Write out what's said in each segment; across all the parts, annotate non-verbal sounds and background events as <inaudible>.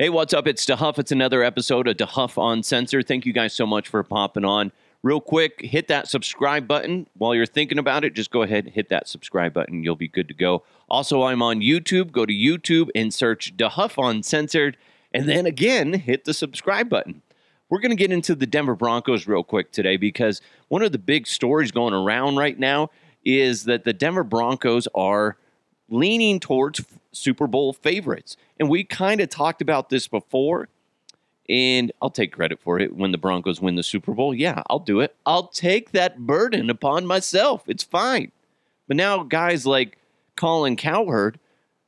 Hey, what's up? It's DeHuff. It's another episode of DeHuff Uncensored. Thank you guys so much for popping on. Real quick, hit that subscribe button. While you're thinking about it, just go ahead and hit that subscribe button. You'll be good to go. Also, I'm on YouTube. Go to YouTube and search DeHuff Uncensored. And then again, hit the subscribe button. We're going to get into the Denver Broncos real quick today because one of the big stories going around right now is that the Denver Broncos are leaning towards Super Bowl favorites. And we kind of talked about this before, and I'll take credit for it when the Broncos win the Super Bowl. Yeah, I'll do it. I'll take that burden upon myself. It's fine. But now guys like Colin Cowherd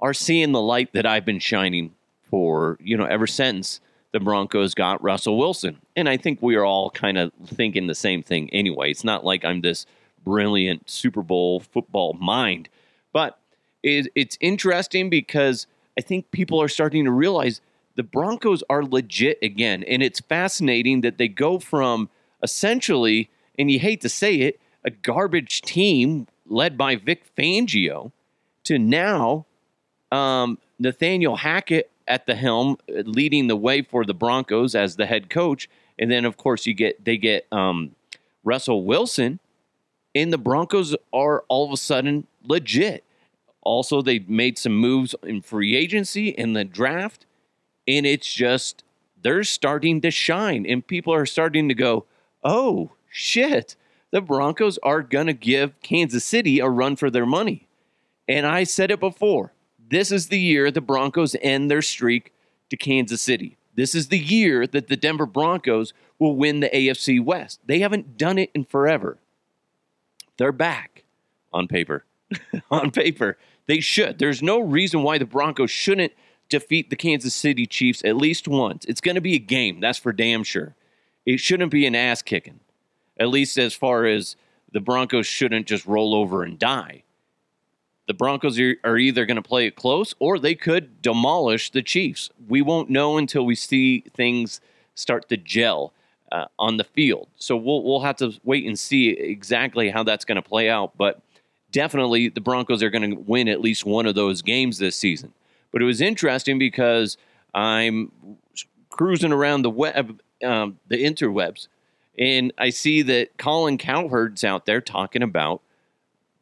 are seeing the light that I've been shining for, you know, ever since the Broncos got Russell Wilson. And I think we are all kind of thinking the same thing anyway. It's not like I'm this brilliant Super Bowl football mind, but it's interesting because I think people are starting to realize the Broncos are legit again. And it's fascinating that they go from essentially, and you hate to say it, a garbage team led by Vic Fangio to now um, Nathaniel Hackett at the helm, leading the way for the Broncos as the head coach. And then, of course, you get they get um, Russell Wilson, and the Broncos are all of a sudden legit. Also, they made some moves in free agency in the draft, and it's just they're starting to shine, and people are starting to go, "Oh shit, the Broncos are gonna give Kansas City a run for their money." And I said it before. This is the year the Broncos end their streak to Kansas City. This is the year that the Denver Broncos will win the AFC West. They haven't done it in forever. They're back on paper. <laughs> on paper. They should. There's no reason why the Broncos shouldn't defeat the Kansas City Chiefs at least once. It's going to be a game, that's for damn sure. It shouldn't be an ass kicking, at least as far as the Broncos shouldn't just roll over and die. The Broncos are, either going to play it close or they could demolish the Chiefs. We won't know until we see things start to gel uh, on the field. So we'll we'll have to wait and see exactly how that's going to play out. But definitely the Broncos are going to win at least one of those games this season. But it was interesting because I'm cruising around the web, um, the interwebs, and I see that Colin Cowherd's out there talking about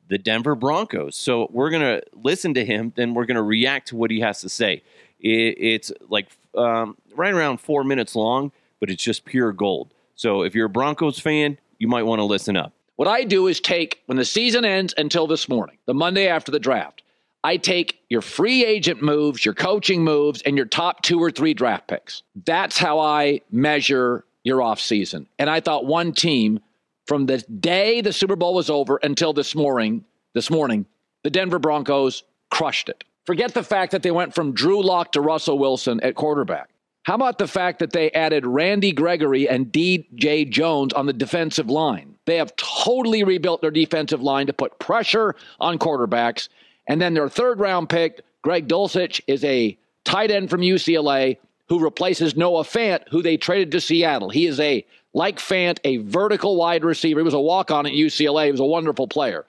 the Denver Broncos. So we're going to listen to him, then we're going to react to what he has to say. It, it's like um, right around four minutes long, but it's just pure gold. So if you're a Broncos fan, you might want to listen up. What I do is take, when the season ends until this morning, the Monday after the draft, I take your free agent moves, your coaching moves, and your top two or three draft picks. That's how I measure your offseason. And I thought one team from the day the Super Bowl was over until this morning, this morning, the Denver Broncos crushed it. Forget the fact that they went from Drew Lock to Russell Wilson at quarterback. How about the fact that they added Randy Gregory and DJ Jones on the defensive line? They have totally rebuilt their defensive line to put pressure on quarterbacks. And then their third round pick, Greg Dulcich, is a tight end from UCLA who replaces Noah Fant, who they traded to Seattle. He is a, like Fant, a vertical wide receiver. He was a walk on at UCLA. He was a wonderful player.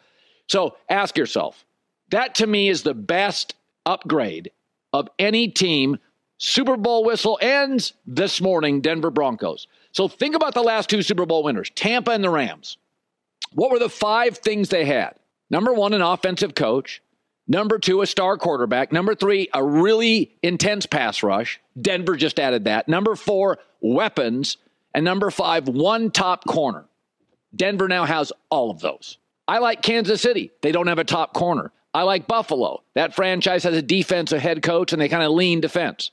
So ask yourself that to me is the best upgrade of any team. Super Bowl whistle ends this morning, Denver Broncos. So think about the last two Super Bowl winners, Tampa and the Rams. What were the five things they had? Number one, an offensive coach. Number two, a star quarterback. Number three, a really intense pass rush. Denver just added that. Number four, weapons. And number five, one top corner. Denver now has all of those. I like Kansas City. They don't have a top corner. I like Buffalo. That franchise has a defensive head coach and they kind of lean defense.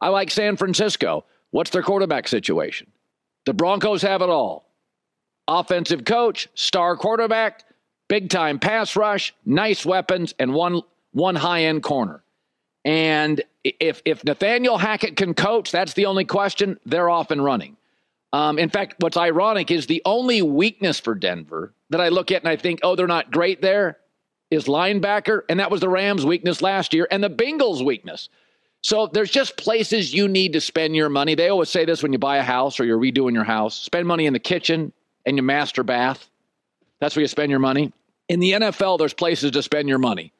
I like San Francisco. What's their quarterback situation? The Broncos have it all offensive coach, star quarterback, big time pass rush, nice weapons, and one, one high end corner. And if, if Nathaniel Hackett can coach, that's the only question. They're off and running. Um, in fact, what's ironic is the only weakness for Denver that I look at and I think, oh, they're not great there is linebacker. And that was the Rams' weakness last year and the Bengals' weakness. So there's just places you need to spend your money. They always say this when you buy a house or you're redoing your house spend money in the kitchen and your master bath. That's where you spend your money. In the NFL, there's places to spend your money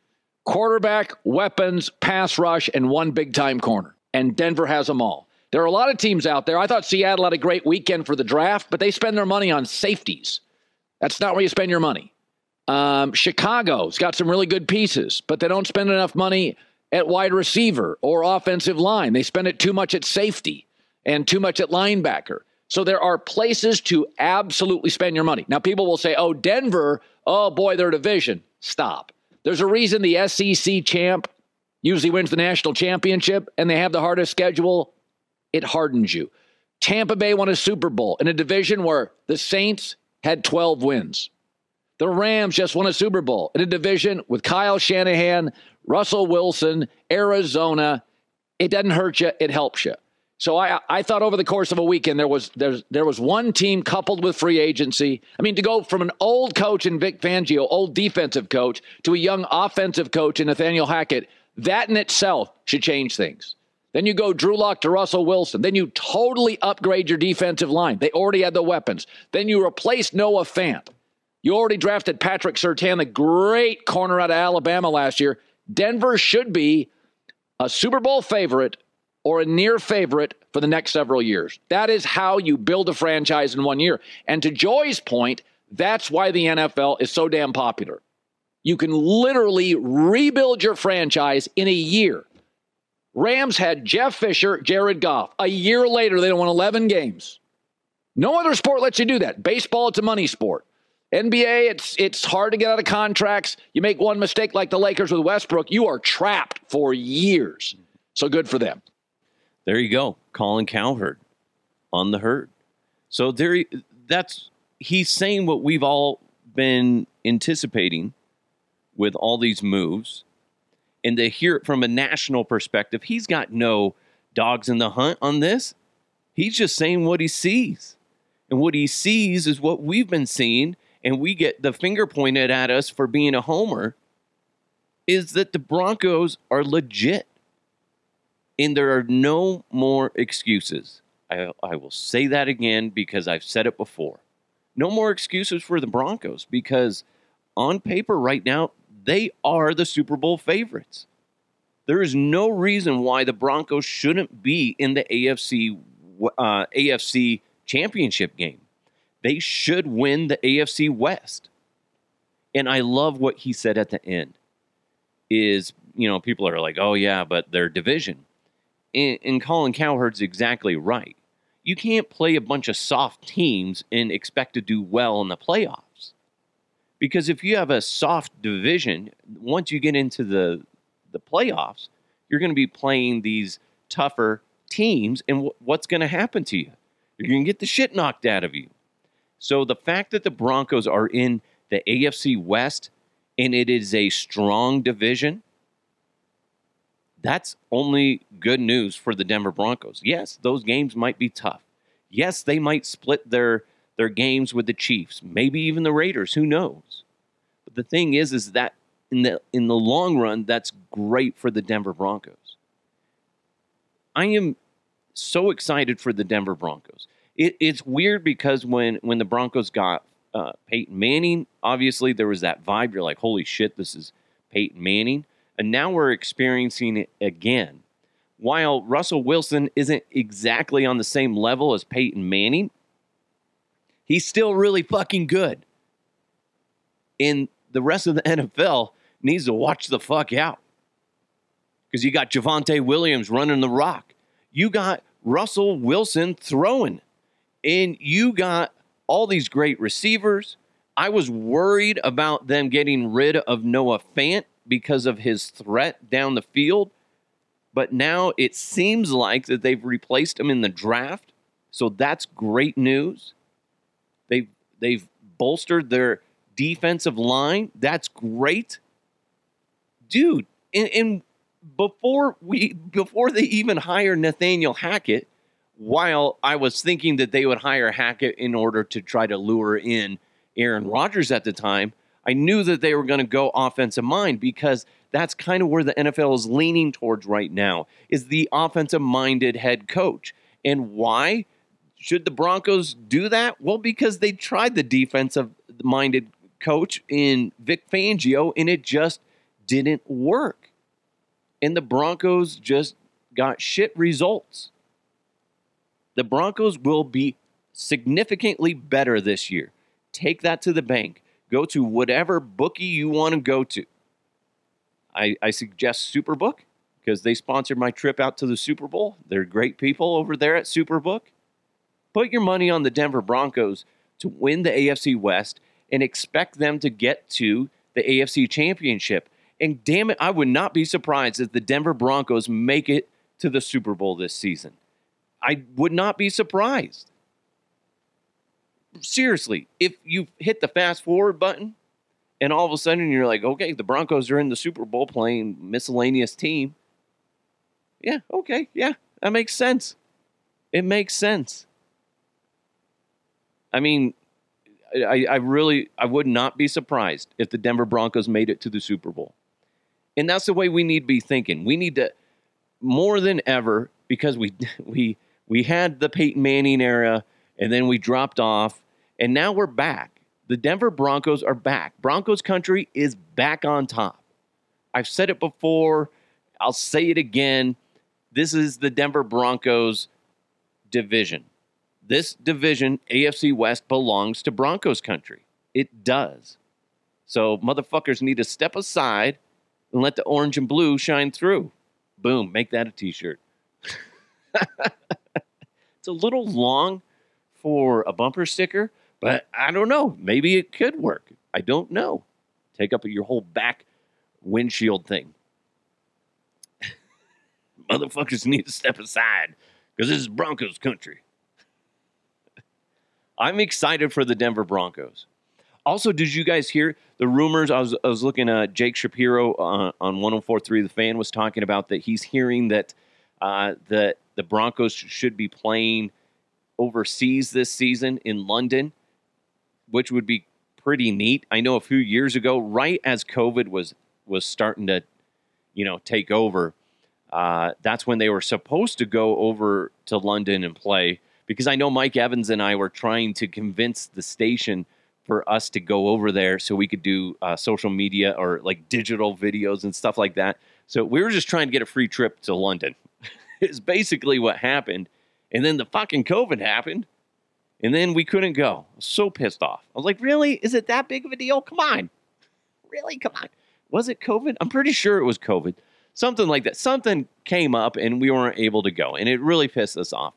quarterback, weapons, pass rush, and one big time corner. and Denver has them all. There are a lot of teams out there. I thought Seattle had a great weekend for the draft, but they spend their money on safeties. That's not where you spend your money. Um, Chicago's got some really good pieces, but they don't spend enough money at wide receiver or offensive line. They spend it too much at safety and too much at linebacker. So there are places to absolutely spend your money. Now, people will say, oh, Denver, oh boy, their division. Stop. There's a reason the SEC champ usually wins the national championship and they have the hardest schedule. It hardens you. Tampa Bay won a Super Bowl in a division where the Saints had 12 wins. The Rams just won a Super Bowl in a division with Kyle Shanahan, Russell Wilson, Arizona. It doesn't hurt you, it helps you. So I, I thought over the course of a weekend there was there, there was one team coupled with free agency. I mean, to go from an old coach in Vic Fangio, old defensive coach, to a young offensive coach in Nathaniel Hackett, that in itself should change things. Then you go Drew Lock to Russell Wilson. Then you totally upgrade your defensive line. They already had the weapons. Then you replace Noah Fant. You already drafted Patrick Surtain, the great corner out of Alabama last year. Denver should be a Super Bowl favorite or a near favorite for the next several years. That is how you build a franchise in one year. And to Joy's point, that's why the NFL is so damn popular. You can literally rebuild your franchise in a year. Rams had Jeff Fisher, Jared Goff. A year later, they won 11 games. No other sport lets you do that. Baseball, it's a money sport. NBA, it's it's hard to get out of contracts. You make one mistake like the Lakers with Westbrook, you are trapped for years. So good for them. There you go, Colin Cowherd on the herd. So there, that's he's saying what we've all been anticipating with all these moves, and to hear it from a national perspective, he's got no dogs in the hunt on this. He's just saying what he sees, and what he sees is what we've been seeing, and we get the finger pointed at us for being a homer. Is that the Broncos are legit? And there are no more excuses. I, I will say that again because I've said it before. No more excuses for the Broncos because on paper right now, they are the Super Bowl favorites. There is no reason why the Broncos shouldn't be in the AFC uh, AFC championship game. They should win the AFC West. And I love what he said at the end. Is you know people are like, oh yeah, but their division and, and Colin Cowherd's exactly right. You can't play a bunch of soft teams and expect to do well in the playoffs. Because if you have a soft division, once you get into the the playoffs, you're going to be playing these tougher teams, and w- what's going to happen to you? You're going to get the shit knocked out of you. So the fact that the Broncos are in the AFC West and it is a strong division, that's only good news for the Denver Broncos. Yes, those games might be tough. Yes, they might split their their games with the Chiefs, maybe even the Raiders, who knows. But the thing is is that in the in the long run that's great for the Denver Broncos. I am so excited for the Denver Broncos. It, it's weird because when when the Broncos got uh, Peyton Manning, obviously there was that vibe. You're like, holy shit, this is Peyton Manning. And now we're experiencing it again. While Russell Wilson isn't exactly on the same level as Peyton Manning, he's still really fucking good. And the rest of the <laughs> NFL needs to watch the fuck out. Because you got Javonte Williams running the rock. You got Russell Wilson throwing. And you got all these great receivers. I was worried about them getting rid of Noah Fant because of his threat down the field. But now it seems like that they've replaced him in the draft. So that's great news. They've they've bolstered their defensive line. That's great. Dude, and, and before we before they even hire Nathaniel Hackett, while I was thinking that they would hire Hackett in order to try to lure in Aaron Rodgers at the time, I knew that they were going to go offensive mind because that's kind of where the NFL is leaning towards right now is the offensive minded head coach. And why should the Broncos do that? Well, because they tried the defensive minded coach in Vic Fangio and it just didn't work. And the Broncos just got shit results. The Broncos will be significantly better this year. Take that to the bank. Go to whatever bookie you want to go to. I, I suggest Superbook because they sponsored my trip out to the Super Bowl. They're great people over there at Superbook. Put your money on the Denver Broncos to win the AFC West and expect them to get to the AFC Championship. And damn it, I would not be surprised if the Denver Broncos make it to the Super Bowl this season. I would not be surprised. Seriously, if you hit the fast forward button and all of a sudden you're like, okay, the Broncos are in the Super Bowl playing miscellaneous team. Yeah, okay, yeah, that makes sense. It makes sense. I mean, I, I really I would not be surprised if the Denver Broncos made it to the Super Bowl. And that's the way we need to be thinking. We need to more than ever because we <laughs> we we had the Peyton Manning era and then we dropped off and now we're back. The Denver Broncos are back. Broncos country is back on top. I've said it before, I'll say it again. This is the Denver Broncos division. This division, AFC West, belongs to Broncos country. It does. So motherfuckers need to step aside and let the orange and blue shine through. Boom, make that a t shirt. <laughs> it's a little long for a bumper sticker, but I don't know. Maybe it could work. I don't know. Take up your whole back windshield thing. <laughs> Motherfuckers need to step aside because this is Broncos country. <laughs> I'm excited for the Denver Broncos. Also, did you guys hear the rumors? I was, I was looking at Jake Shapiro uh, on 104.3 The Fan was talking about that he's hearing that uh, the, the Broncos should be playing overseas this season in London, which would be pretty neat. I know a few years ago, right as COVID was was starting to, you know, take over, uh, that's when they were supposed to go over to London and play because I know Mike Evans and I were trying to convince the station for us to go over there so we could do uh, social media or like digital videos and stuff like that. So we were just trying to get a free trip to London. <laughs> <laughs> it's basically what happened. And then the fucking COVID happened. And then we couldn't go. I was so pissed off. I was like, really? Is it that big of a deal? Come on. Really? Come on. Was it COVID? I'm pretty sure it was COVID. Something like that. Something came up and we weren't able to go. And it really pissed us off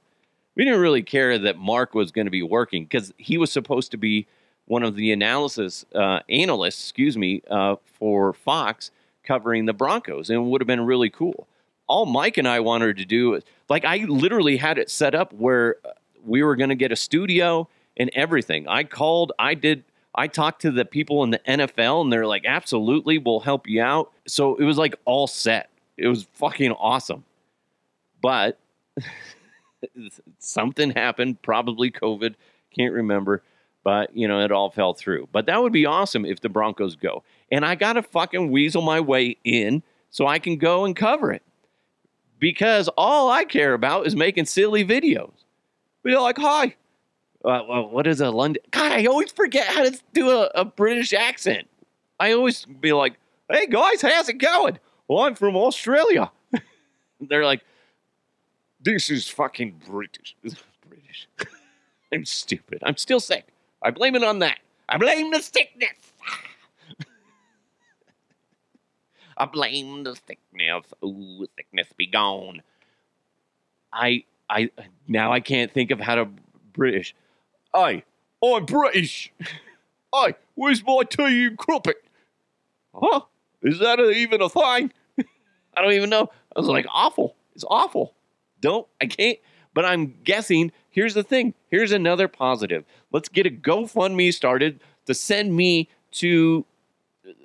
we didn't really care that Mark was going to be working because he was supposed to be one of the analysis uh, analysts, excuse me, uh, for Fox covering the Broncos, and it would have been really cool. All Mike and I wanted to do, was like I literally had it set up where we were going to get a studio and everything. I called, I did, I talked to the people in the NFL, and they're like, "Absolutely, we'll help you out." So it was like all set. It was fucking awesome, but. <laughs> something happened, probably COVID, can't remember, but you know, it all fell through. But that would be awesome if the Broncos go. And I got to fucking weasel my way in so I can go and cover it. Because all I care about is making silly videos. Be like, hi. Uh, what is a London? God, I always forget how to do a, a British accent. I always be like, hey guys, how's it going? Well, I'm from Australia. <laughs> They're like, this is fucking British. <laughs> British. <laughs> I'm stupid. I'm still sick. I blame it on that. I blame the sickness. I blame the sickness. Ooh, sickness be gone. I I now I can't think of how to British. Hey, I'm British. <laughs> Hey, where's my tea and crumpet? Huh? Is that a, even a thing? <laughs> I don't even know. I was like, awful. It's awful don't, I can't. But I'm guessing, here's the thing. Here's another positive. Let's get a GoFundMe started to send me to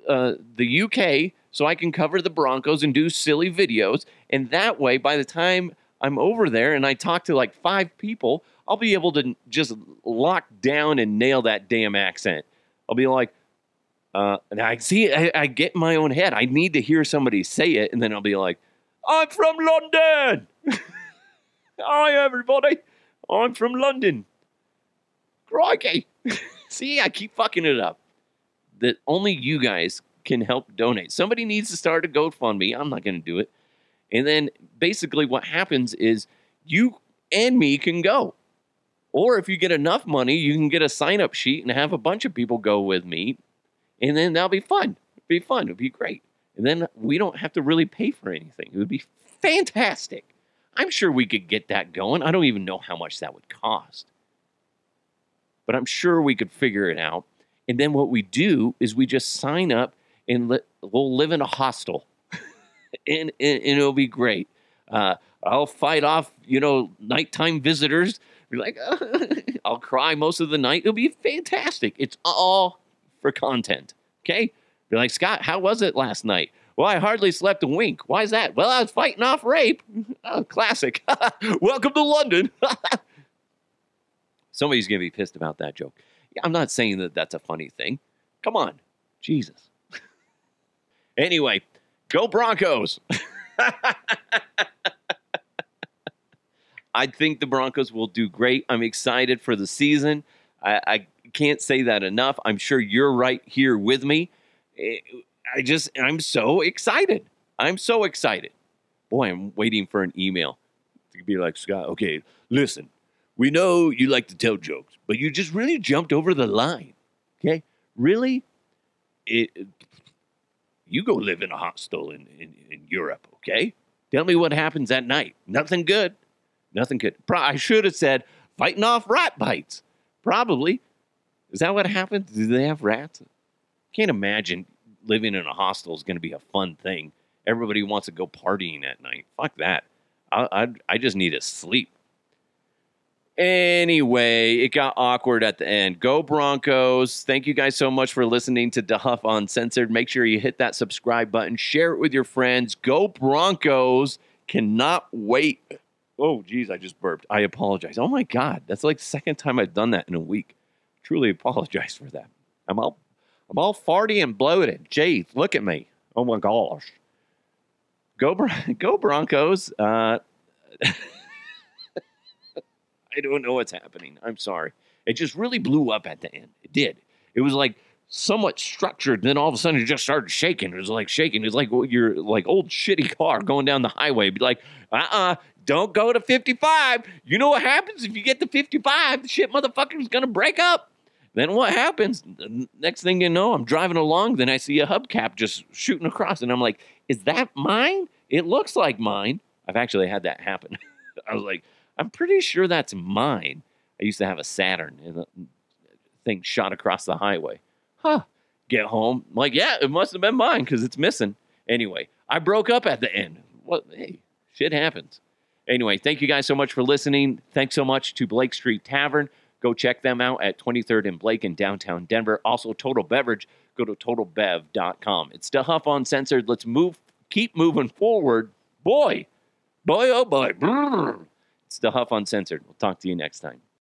uh, the UK so I can cover the Broncos and do silly videos. And that way, by the time I'm over there and I talk to like five people, I'll be able to just lock down and nail that damn accent. I'll be like, uh, and I see, I, I get in my own head. I need to hear somebody say it, and then I'll be like, I'm from London. <laughs> Hi, everybody. I'm from London. Crikey. <laughs> See, I keep fucking it up. That only you guys can help donate. Somebody needs to start a GoFundMe. I'm not going to do it. And then basically what happens is you and me can go. Or if you get enough money, you can get a sign up sheet and have a bunch of people go with me. And then that'll be fun. It'll be fun. It'll be great. And then we don't have to really pay for anything. It would be fantastic. I'm sure we could get that going. I don't even know how much that would cost. But I'm sure we could figure it out. And then what we do is we just sign up and li- we'll live in a hostel. and, and, and it'll be great. Uh, I'll fight off, you know, nighttime visitors. Be like, <laughs> I'll cry most of the night. It'll be fantastic. It's all for content. Okay. Be like, Scott, how was it last night? Well, I hardly slept a wink. Why is that? Well, I was fighting off rape. <laughs> oh, classic. <laughs> Welcome to London. Somebody's going to be pissed about that joke. I'm not saying that that's a funny thing. Come on. Jesus. Anyway, go Broncos. <laughs> I think the Broncos will do great. I'm excited for the season. I, I can't say that enough. I'm sure you're right here with me. I just, I'm so excited. I'm so excited. Boy, I'm waiting for an email to be like, Scott, okay, listen, we know you like to tell jokes, but you just really jumped over the line. Okay? Really? It, you go live in a hostel in, in, in Europe, okay? Tell me what happens at night. Nothing good. Nothing good. Pro- I should have said fighting off rat bites. Probably. Is that what happens? Do they have rats? Can't imagine living in a hostel is going to be a fun thing. Everybody wants to go partying at night. Fuck that. I, I, I just need to sleep. Anyway, it got awkward at the end. Go Broncos. Thank you guys so much for listening to DeHuff Uncensored. Make sure you hit that subscribe button, share it with your friends. Go Broncos. Cannot wait. Oh, geez, I just burped. I apologize. Oh my God, that's like second time I've done that in a week. Truly apologize for that. I'm all I'm all farty and bloated. Jeez, look at me. Oh my gosh. Go, go Broncos. Uh, <laughs> I don't know what's happening. I'm sorry. It just really blew up at the end. It did. It was like somewhat structured. Then all of a sudden it just started shaking. It was like shaking. It was like your like old shitty car going down the highway. Be like, uh-uh, don't go to 55. You know what happens if you get to 55? The shit motherfucker is gonna break up. Then what happens? The Next thing you know, I'm driving along. Then I see a hubcap just shooting across, and I'm like, "Is that mine? It looks like mine." I've actually had that happen. <laughs> I was like, "I'm pretty sure that's mine." I used to have a Saturn, and thing shot across the highway. Huh? Get home, I'm like, yeah, it must have been mine because it's missing. Anyway, I broke up at the end. What? Hey, shit happens. Anyway, thank you guys so much for listening. Thanks so much to Blake Street Tavern. Go check them out at 23rd and Blake in downtown Denver. Also, Total Beverage. Go to totalbev.com. It's DeHuff Uncensored. Let's move, keep moving forward. Boy, boy, oh boy. It's DeHuff Uncensored. We'll talk to you next time.